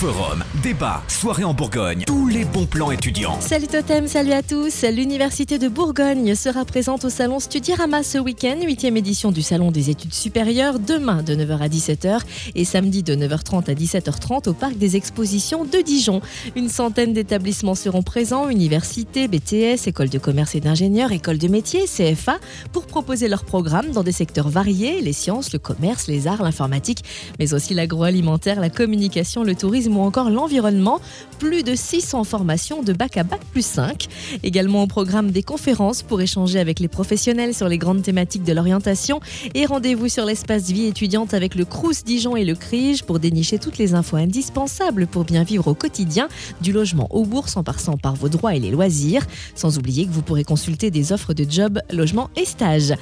Forum, débat, soirée en Bourgogne, tous les bons plans étudiants. Salut Totem, salut à tous. L'Université de Bourgogne sera présente au salon Studirama ce week-end, 8e édition du Salon des études supérieures, demain de 9h à 17h et samedi de 9h30 à 17h30 au Parc des expositions de Dijon. Une centaine d'établissements seront présents, universités, BTS, écoles de commerce et d'ingénieurs, écoles de métiers, CFA, pour proposer leurs programmes dans des secteurs variés, les sciences, le commerce, les arts, l'informatique, mais aussi l'agroalimentaire, la communication, le tourisme ou encore l'environnement. Plus de 600 formations de bac à bac plus 5. Également au programme des conférences pour échanger avec les professionnels sur les grandes thématiques de l'orientation. Et rendez-vous sur l'espace vie étudiante avec le Crous Dijon et le CRIGE pour dénicher toutes les infos indispensables pour bien vivre au quotidien, du logement aux bourses en passant par vos droits et les loisirs. Sans oublier que vous pourrez consulter des offres de job, logement et stages.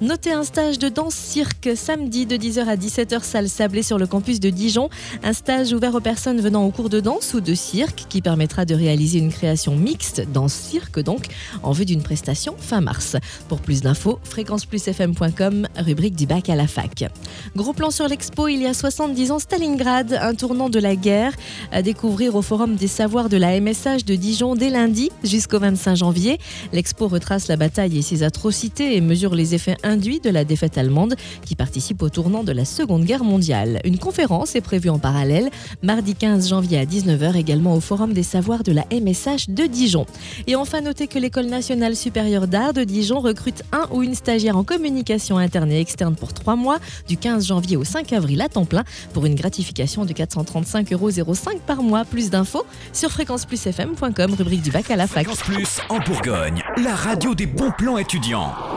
Notez un stage de danse-cirque samedi de 10h à 17h, salle Sablé sur le campus de Dijon. Un stage ouvert aux personnes venant au cours de danse ou de cirque qui permettra de réaliser une création mixte, danse-cirque donc, en vue d'une prestation fin mars. Pour plus d'infos, fréquenceplusfm.com, rubrique du bac à la fac. Gros plan sur l'expo, il y a 70 ans, Stalingrad, un tournant de la guerre, à découvrir au Forum des savoirs de la MSH de Dijon dès lundi jusqu'au 25 janvier. L'expo retrace la bataille et ses atrocités et mesure les effets induit de la défaite allemande qui participe au tournant de la Seconde Guerre mondiale. Une conférence est prévue en parallèle mardi 15 janvier à 19h également au Forum des savoirs de la MSH de Dijon. Et enfin, notez que l'École nationale supérieure d'art de Dijon recrute un ou une stagiaire en communication interne et externe pour trois mois du 15 janvier au 5 avril à temps plein pour une gratification de 435,05 euros par mois. Plus d'infos sur fréquenceplusfm.com, rubrique du bac à la fac. Fréquence Plus en Bourgogne, la radio des bons plans étudiants.